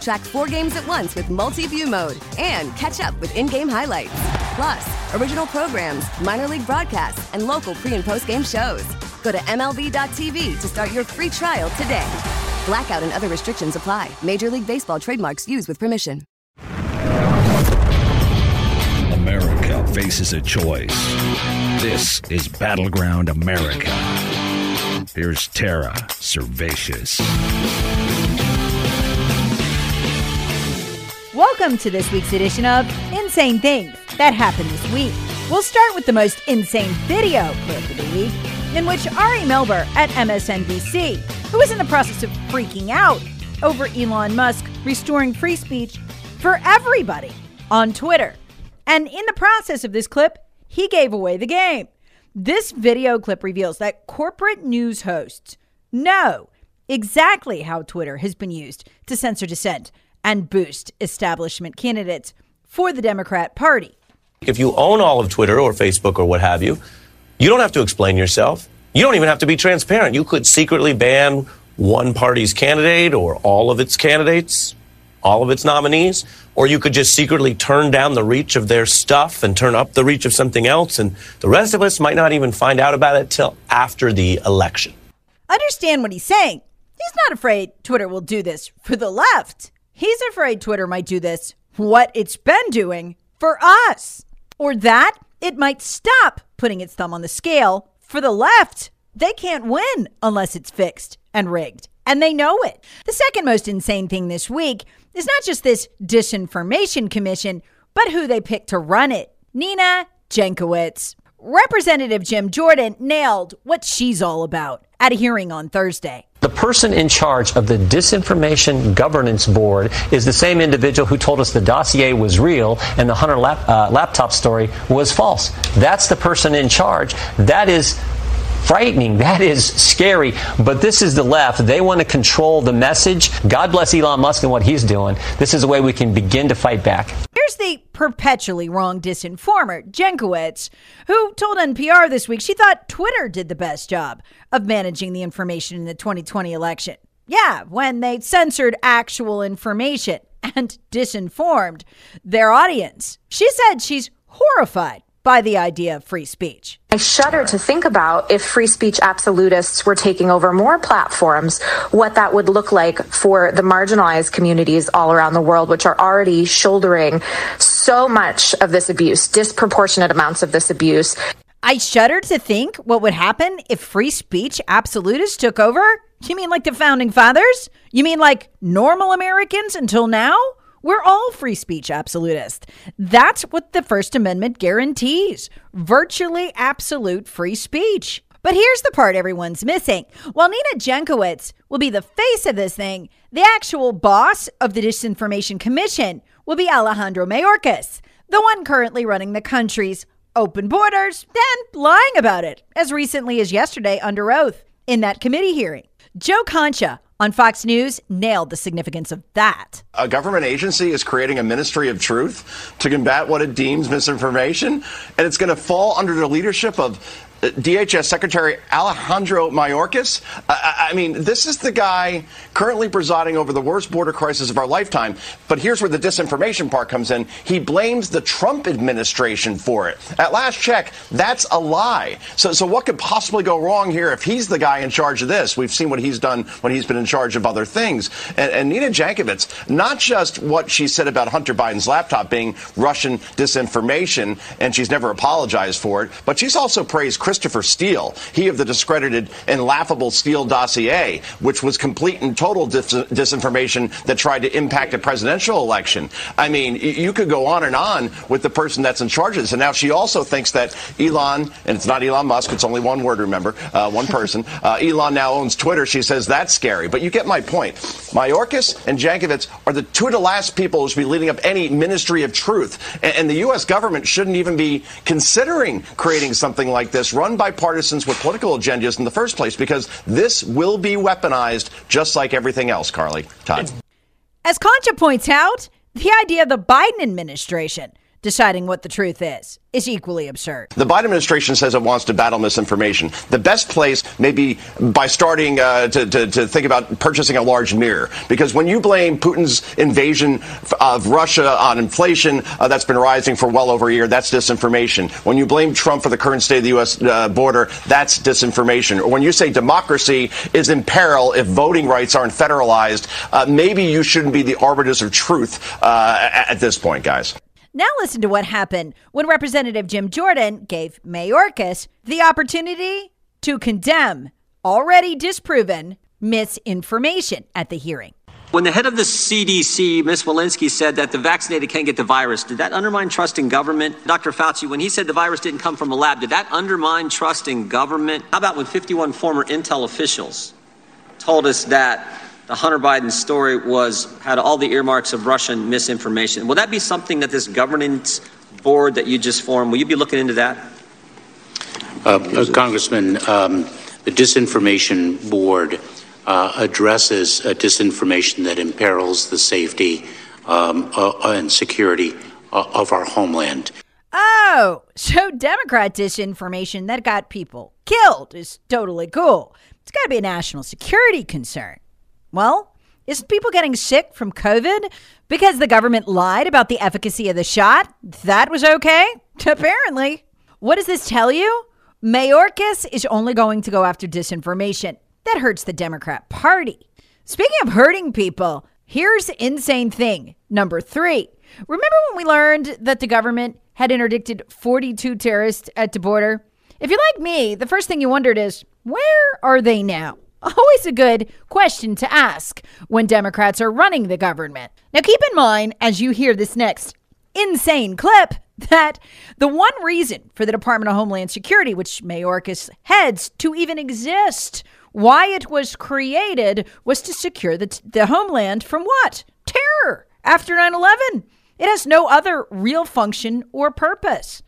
Track four games at once with multi view mode and catch up with in game highlights. Plus, original programs, minor league broadcasts, and local pre and post game shows. Go to MLB.tv to start your free trial today. Blackout and other restrictions apply. Major League Baseball trademarks used with permission. America faces a choice. This is Battleground America. Here's Tara Servatius. Welcome to this week's edition of Insane Things That Happened This Week. We'll start with the most insane video clip of the week, in which Ari Melber at MSNBC, who is in the process of freaking out over Elon Musk restoring free speech for everybody on Twitter. And in the process of this clip, he gave away the game. This video clip reveals that corporate news hosts know exactly how Twitter has been used to censor dissent and boost establishment candidates for the Democrat Party. If you own all of Twitter or Facebook or what have you, you don't have to explain yourself. You don't even have to be transparent. You could secretly ban one party's candidate or all of its candidates, all of its nominees, or you could just secretly turn down the reach of their stuff and turn up the reach of something else. And the rest of us might not even find out about it till after the election. Understand what he's saying. He's not afraid Twitter will do this for the left. He's afraid Twitter might do this, what it's been doing for us, or that it might stop putting its thumb on the scale for the left. They can't win unless it's fixed and rigged, and they know it. The second most insane thing this week is not just this disinformation commission, but who they picked to run it Nina Jankowicz. Representative Jim Jordan nailed what she's all about at a hearing on Thursday. The person in charge of the Disinformation Governance Board is the same individual who told us the dossier was real and the Hunter lap, uh, laptop story was false. That's the person in charge. That is frightening. That is scary. But this is the left. They want to control the message. God bless Elon Musk and what he's doing. This is a way we can begin to fight back. Here's the perpetually wrong disinformer, Jankowicz, who told NPR this week she thought Twitter did the best job of managing the information in the 2020 election. Yeah, when they censored actual information and disinformed their audience. She said she's horrified by the idea of free speech. I shudder to think about if free speech absolutists were taking over more platforms, what that would look like for the marginalized communities all around the world, which are already shouldering so much of this abuse, disproportionate amounts of this abuse. I shudder to think what would happen if free speech absolutists took over. You mean like the founding fathers? You mean like normal Americans until now? We're all free speech absolutists. That's what the First Amendment guarantees virtually absolute free speech. But here's the part everyone's missing. While Nina Jankowicz will be the face of this thing, the actual boss of the Disinformation Commission will be Alejandro Mayorkas, the one currently running the country's open borders and lying about it as recently as yesterday under oath in that committee hearing. Joe Concha on Fox News nailed the significance of that. A government agency is creating a ministry of truth to combat what it deems misinformation, and it's going to fall under the leadership of DHS Secretary Alejandro Mayorkas. I, I, mean, this is the guy currently presiding over the worst border crisis of our lifetime. But here's where the disinformation part comes in. He blames the Trump administration for it. At last check, that's a lie. So, so what could possibly go wrong here if he's the guy in charge of this? We've seen what he's done when he's been in charge of other things. And, and Nina Jankowicz, not just what she said about Hunter Biden's laptop being Russian disinformation, and she's never apologized for it, but she's also praised Christopher Steele, he of the discredited and laughable Steele dossier, which was complete and total dis- disinformation that tried to impact a presidential election. I mean, you could go on and on with the person that's in charge of this. And now she also thinks that Elon, and it's not Elon Musk, it's only one word, remember, uh, one person. Uh, Elon now owns Twitter. She says that's scary. But you get my point. Mayorkas and Jankowicz are the two of the last people who should be leading up any ministry of truth. And, and the U.S. government shouldn't even be considering creating something like this run by partisans with political agendas in the first place because this will be weaponized just like everything else, Carly. Todd. As Concha points out, the idea of the Biden administration deciding what the truth is is equally absurd. The Biden administration says it wants to battle misinformation. The best place may be by starting uh, to, to, to, think about purchasing a large mirror. Because when you blame Putin's invasion of Russia on inflation uh, that's been rising for well over a year, that's disinformation. When you blame Trump for the current state of the U.S. Uh, border, that's disinformation. Or when you say democracy is in peril if voting rights aren't federalized, uh, maybe you shouldn't be the arbiters of truth uh, at this point, guys. Now listen to what happened when Representative Jim Jordan gave Mayorkas the opportunity to condemn already disproven misinformation at the hearing. When the head of the CDC, Ms. Walensky, said that the vaccinated can't get the virus, did that undermine trust in government? Dr. Fauci, when he said the virus didn't come from a lab, did that undermine trust in government? How about when 51 former Intel officials told us that the Hunter Biden story was had all the earmarks of Russian misinformation. Will that be something that this governance board that you just formed, will you be looking into that? Uh, uh, Congressman, um, the disinformation board uh, addresses disinformation that imperils the safety um, uh, and security uh, of our homeland. Oh, so Democrat disinformation that got people killed is totally cool. It's got to be a national security concern. Well, isn't people getting sick from COVID because the government lied about the efficacy of the shot? That was okay? Apparently. What does this tell you? Mayorkas is only going to go after disinformation. That hurts the Democrat Party. Speaking of hurting people, here's insane thing number three. Remember when we learned that the government had interdicted 42 terrorists at the border? If you're like me, the first thing you wondered is, where are they now? Always a good question to ask when Democrats are running the government. Now, keep in mind as you hear this next insane clip that the one reason for the Department of Homeland Security, which Mayorkas heads, to even exist, why it was created, was to secure the, the homeland from what? Terror after 9 11. It has no other real function or purpose.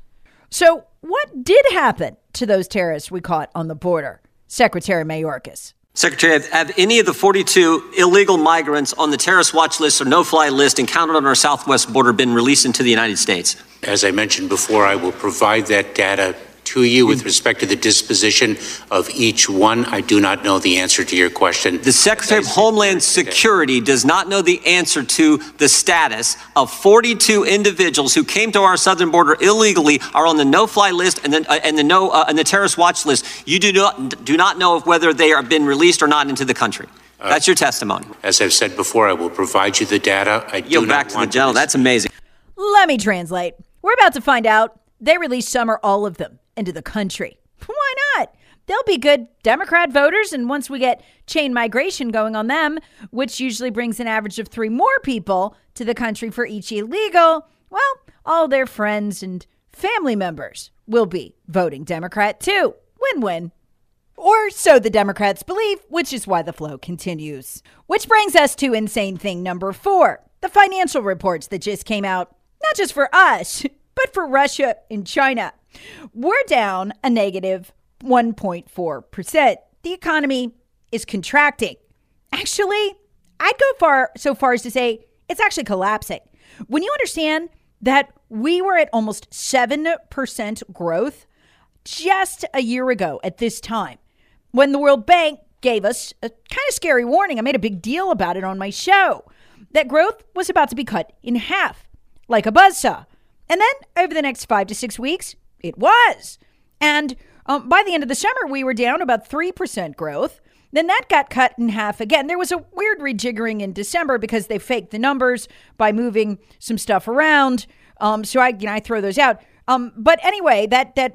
So, what did happen to those terrorists we caught on the border? Secretary Mayorkas. Secretary, have, any of the 42 illegal migrants on the terrorist watch list or no fly list encountered on our southwest border been released into the United States? As I mentioned before, I will provide that data to you with respect to the disposition of each one. I do not know the answer to your question. The Secretary of Homeland Security does not know the answer to the status of 42 individuals who came to our southern border illegally, are on the no-fly list and the, uh, and the no uh, and the terrorist watch list. You do not do not know whether they have been released or not into the country. Uh, That's your testimony. As I've said before, I will provide you the data. I Yo, back to the general. That's amazing. Let me translate. We're about to find out. They released some or all of them into the country. Why not? They'll be good Democrat voters. And once we get chain migration going on them, which usually brings an average of three more people to the country for each illegal, well, all their friends and family members will be voting Democrat too. Win win. Or so the Democrats believe, which is why the flow continues. Which brings us to insane thing number four the financial reports that just came out, not just for us, but for Russia and China. We're down a negative 1.4%. The economy is contracting. Actually, I'd go far so far as to say it's actually collapsing. When you understand that we were at almost 7% growth just a year ago at this time, when the World Bank gave us a kind of scary warning, I made a big deal about it on my show, that growth was about to be cut in half, like a buzzsaw. And then over the next five to six weeks, it was. And um, by the end of the summer, we were down about 3% growth. Then that got cut in half again. There was a weird rejiggering in December because they faked the numbers by moving some stuff around. Um, so I, you know, I throw those out. Um, but anyway, that that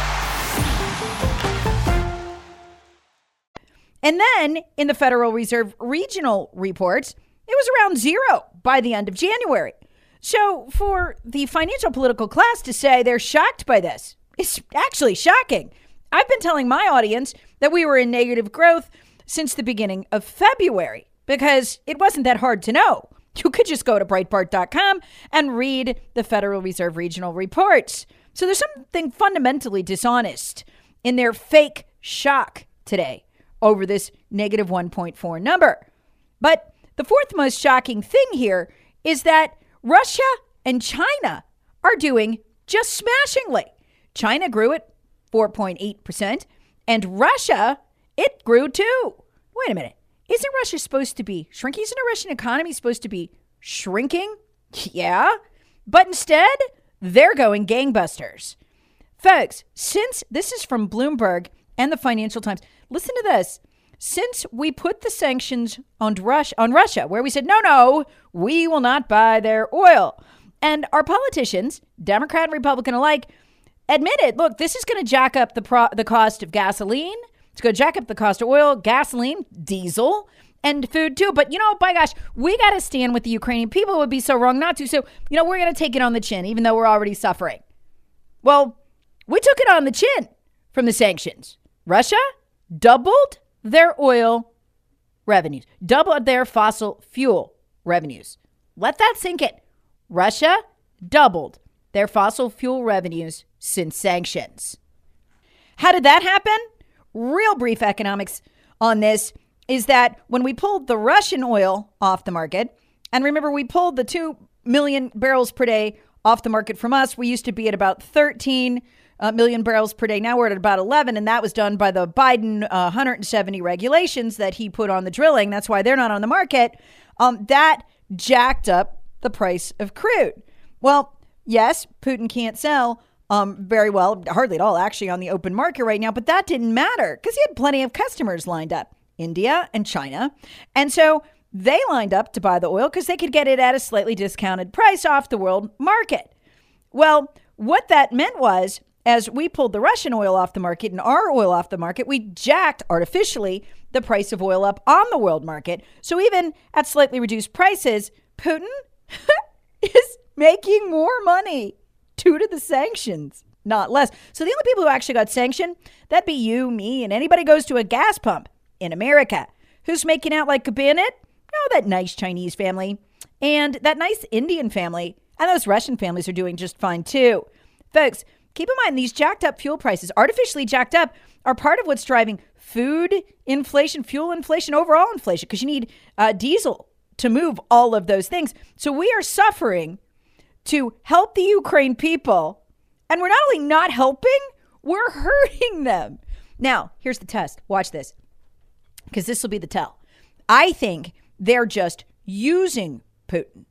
And then in the Federal Reserve regional reports, it was around zero by the end of January. So for the financial political class to say they're shocked by this, it's actually shocking. I've been telling my audience that we were in negative growth since the beginning of February because it wasn't that hard to know. You could just go to Breitbart.com and read the Federal Reserve regional reports. So there's something fundamentally dishonest in their fake shock today over this negative 1.4 number. But the fourth most shocking thing here is that Russia and China are doing just smashingly. China grew at 4.8%, and Russia, it grew too. Wait a minute. Isn't Russia supposed to be shrinking? Isn't the Russian economy supposed to be shrinking? Yeah. But instead, they're going gangbusters. Folks, since this is from Bloomberg and the Financial Times, listen to this. Since we put the sanctions on Russia, on Russia, where we said, no, no, we will not buy their oil. And our politicians, Democrat and Republican alike, admitted, look, this is going to jack up the, pro- the cost of gasoline. It's going to jack up the cost of oil, gasoline, diesel, and food too. But you know, by gosh, we got to stand with the Ukrainian people. It would be so wrong not to. So, you know, we're going to take it on the chin, even though we're already suffering. Well, we took it on the chin from the sanctions. Russia doubled their oil revenues, doubled their fossil fuel revenues. Let that sink in. Russia doubled their fossil fuel revenues since sanctions. How did that happen? Real brief economics on this is that when we pulled the Russian oil off the market, and remember, we pulled the 2 million barrels per day off the market from us, we used to be at about 13 uh, million barrels per day. Now we're at about 11, and that was done by the Biden uh, 170 regulations that he put on the drilling. That's why they're not on the market. Um, that jacked up the price of crude. Well, yes, Putin can't sell um, very well, hardly at all, actually, on the open market right now, but that didn't matter because he had plenty of customers lined up India and China. And so they lined up to buy the oil because they could get it at a slightly discounted price off the world market. Well, what that meant was as we pulled the Russian oil off the market and our oil off the market, we jacked artificially the price of oil up on the world market. So even at slightly reduced prices, Putin is making more money due to the sanctions, not less. So the only people who actually got sanctioned, that'd be you, me, and anybody goes to a gas pump in America. Who's making out like a bandit? Oh, that nice Chinese family and that nice Indian family. And those Russian families are doing just fine too. Folks, keep in mind these jacked up fuel prices, artificially jacked up, are part of what's driving food inflation, fuel inflation, overall inflation, because you need uh, diesel to move all of those things. So we are suffering to help the Ukraine people. And we're not only not helping, we're hurting them. Now, here's the test. Watch this, because this will be the tell. I think they're just using Putin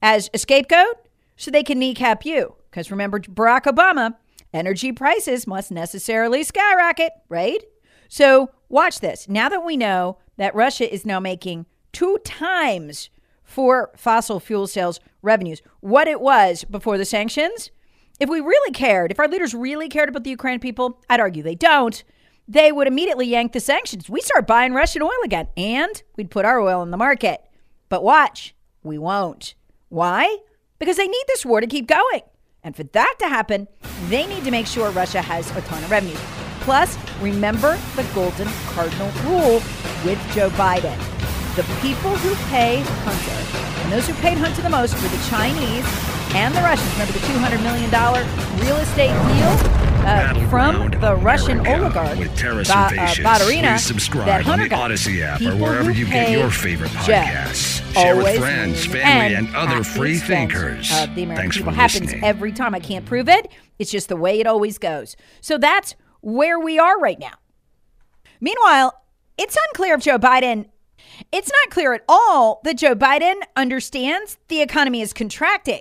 as a scapegoat so they can kneecap you Because remember, Barack Obama, energy prices must necessarily skyrocket, right? So watch this. Now that we know that Russia is now making two times for fossil fuel sales revenues what it was before the sanctions, if we really cared, if our leaders really cared about the Ukraine people, I'd argue they don't, they would immediately yank the sanctions. We start buying Russian oil again and we'd put our oil in the market. But watch, we won't. Why? Because they need this war to keep going. And for that to happen, they need to make sure Russia has a ton of revenue. Plus, remember the golden cardinal rule with Joe Biden. The people who pay Hunter, and those who paid Hunter the most were the Chinese and the Russians. Remember the $200 million real estate deal? Uh, from the Russian oligarch with Tara Ba- uh, subscribe that on Hunter the got. Audacy app or wherever you get your favorite podcasts. Share with friends, family, and other at free thinkers. Of the American Thanks people for happens listening. every time. I can't prove it. It's just the way it always goes. So that's where we are right now. Meanwhile, it's unclear if Joe Biden. It's not clear at all that Joe Biden understands the economy is contracting.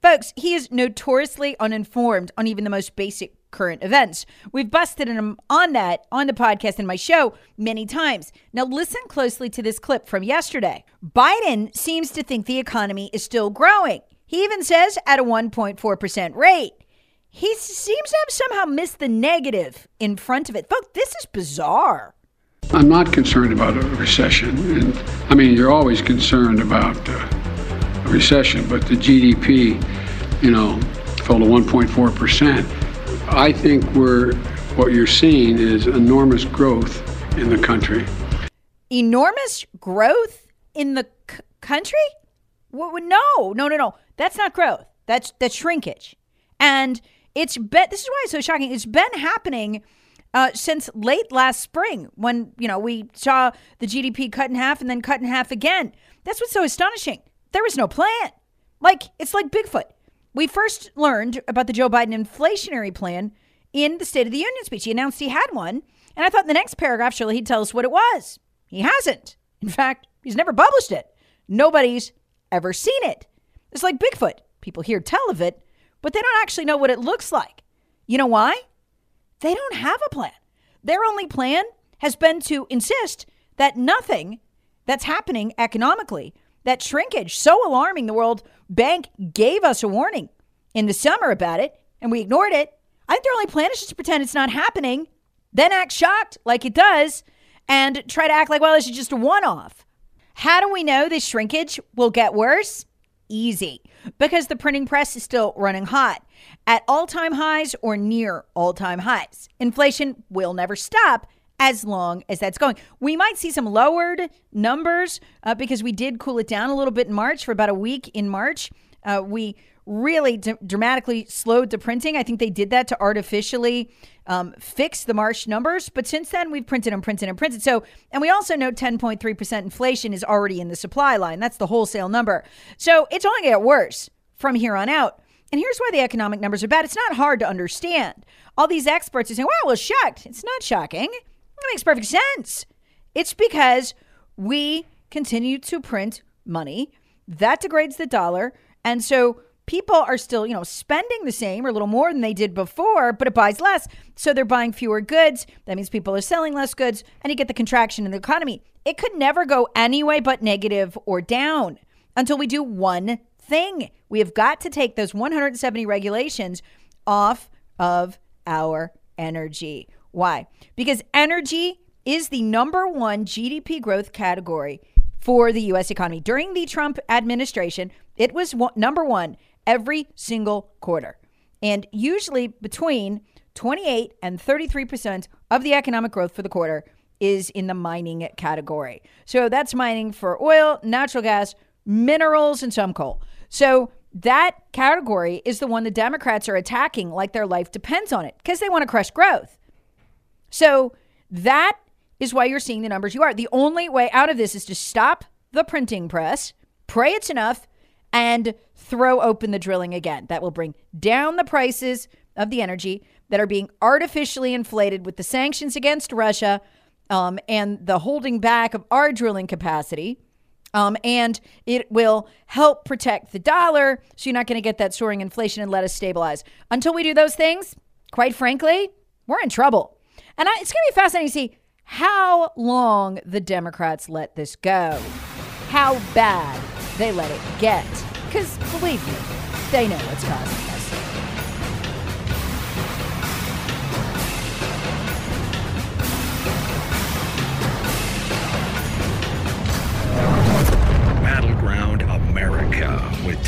Folks, he is notoriously uninformed on even the most basic current events. We've busted him on that on the podcast and my show many times. Now, listen closely to this clip from yesterday. Biden seems to think the economy is still growing. He even says at a 1.4% rate. He seems to have somehow missed the negative in front of it. Folks, this is bizarre. I'm not concerned about a recession. And I mean, you're always concerned about uh, a recession, but the GDP, you know, fell to 1.4%. I think we're, what you're seeing is enormous growth in the country. enormous growth in the c- country? Wha- wha- No, no, no, no. That's not growth. That's that's shrinkage, and it's been. This is why it's so shocking. It's been happening uh, since late last spring, when you know we saw the GDP cut in half and then cut in half again. That's what's so astonishing. There was no plan. Like it's like Bigfoot. We first learned about the Joe Biden inflationary plan in the State of the Union speech. He announced he had one, and I thought in the next paragraph, surely he'd tell us what it was. He hasn't. In fact, he's never published it. Nobody's ever seen it. It's like Bigfoot. People hear tell of it, but they don't actually know what it looks like. You know why? They don't have a plan. Their only plan has been to insist that nothing that's happening economically, that shrinkage so alarming, the World Bank gave us a warning in the summer about it, and we ignored it. I think their only plan is just to pretend it's not happening, then act shocked like it does, and try to act like, well, this is just a one off. How do we know this shrinkage will get worse? Easy. Because the printing press is still running hot at all time highs or near all time highs. Inflation will never stop as long as that's going. We might see some lowered numbers uh, because we did cool it down a little bit in March for about a week in March. Uh, we really d- dramatically slowed the printing. I think they did that to artificially um, fix the March numbers. But since then, we've printed and printed and printed. So, and we also know 10.3% inflation is already in the supply line. That's the wholesale number. So it's only going to get worse from here on out. And here's why the economic numbers are bad. It's not hard to understand. All these experts are saying, wow, well, shocked. It's not shocking. It makes perfect sense. It's because we continue to print money. That degrades the dollar. And so people are still, you know, spending the same or a little more than they did before, but it buys less. So they're buying fewer goods. That means people are selling less goods and you get the contraction in the economy. It could never go any way but negative or down until we do one thing. We have got to take those 170 regulations off of our energy. Why? Because energy is the number one GDP growth category for the U.S. economy. During the Trump administration, it was one, number one every single quarter. And usually between 28 and 33% of the economic growth for the quarter is in the mining category. So that's mining for oil, natural gas, minerals, and some coal. So that category is the one the Democrats are attacking like their life depends on it because they want to crush growth. So that is why you're seeing the numbers you are. The only way out of this is to stop the printing press, pray it's enough, and throw open the drilling again. That will bring down the prices of the energy that are being artificially inflated with the sanctions against Russia um, and the holding back of our drilling capacity. Um, and it will help protect the dollar so you're not going to get that soaring inflation and let us stabilize. Until we do those things, quite frankly, we're in trouble. And I, it's going to be fascinating to see how long the Democrats let this go, how bad they let it get. Because believe me, they know what's causing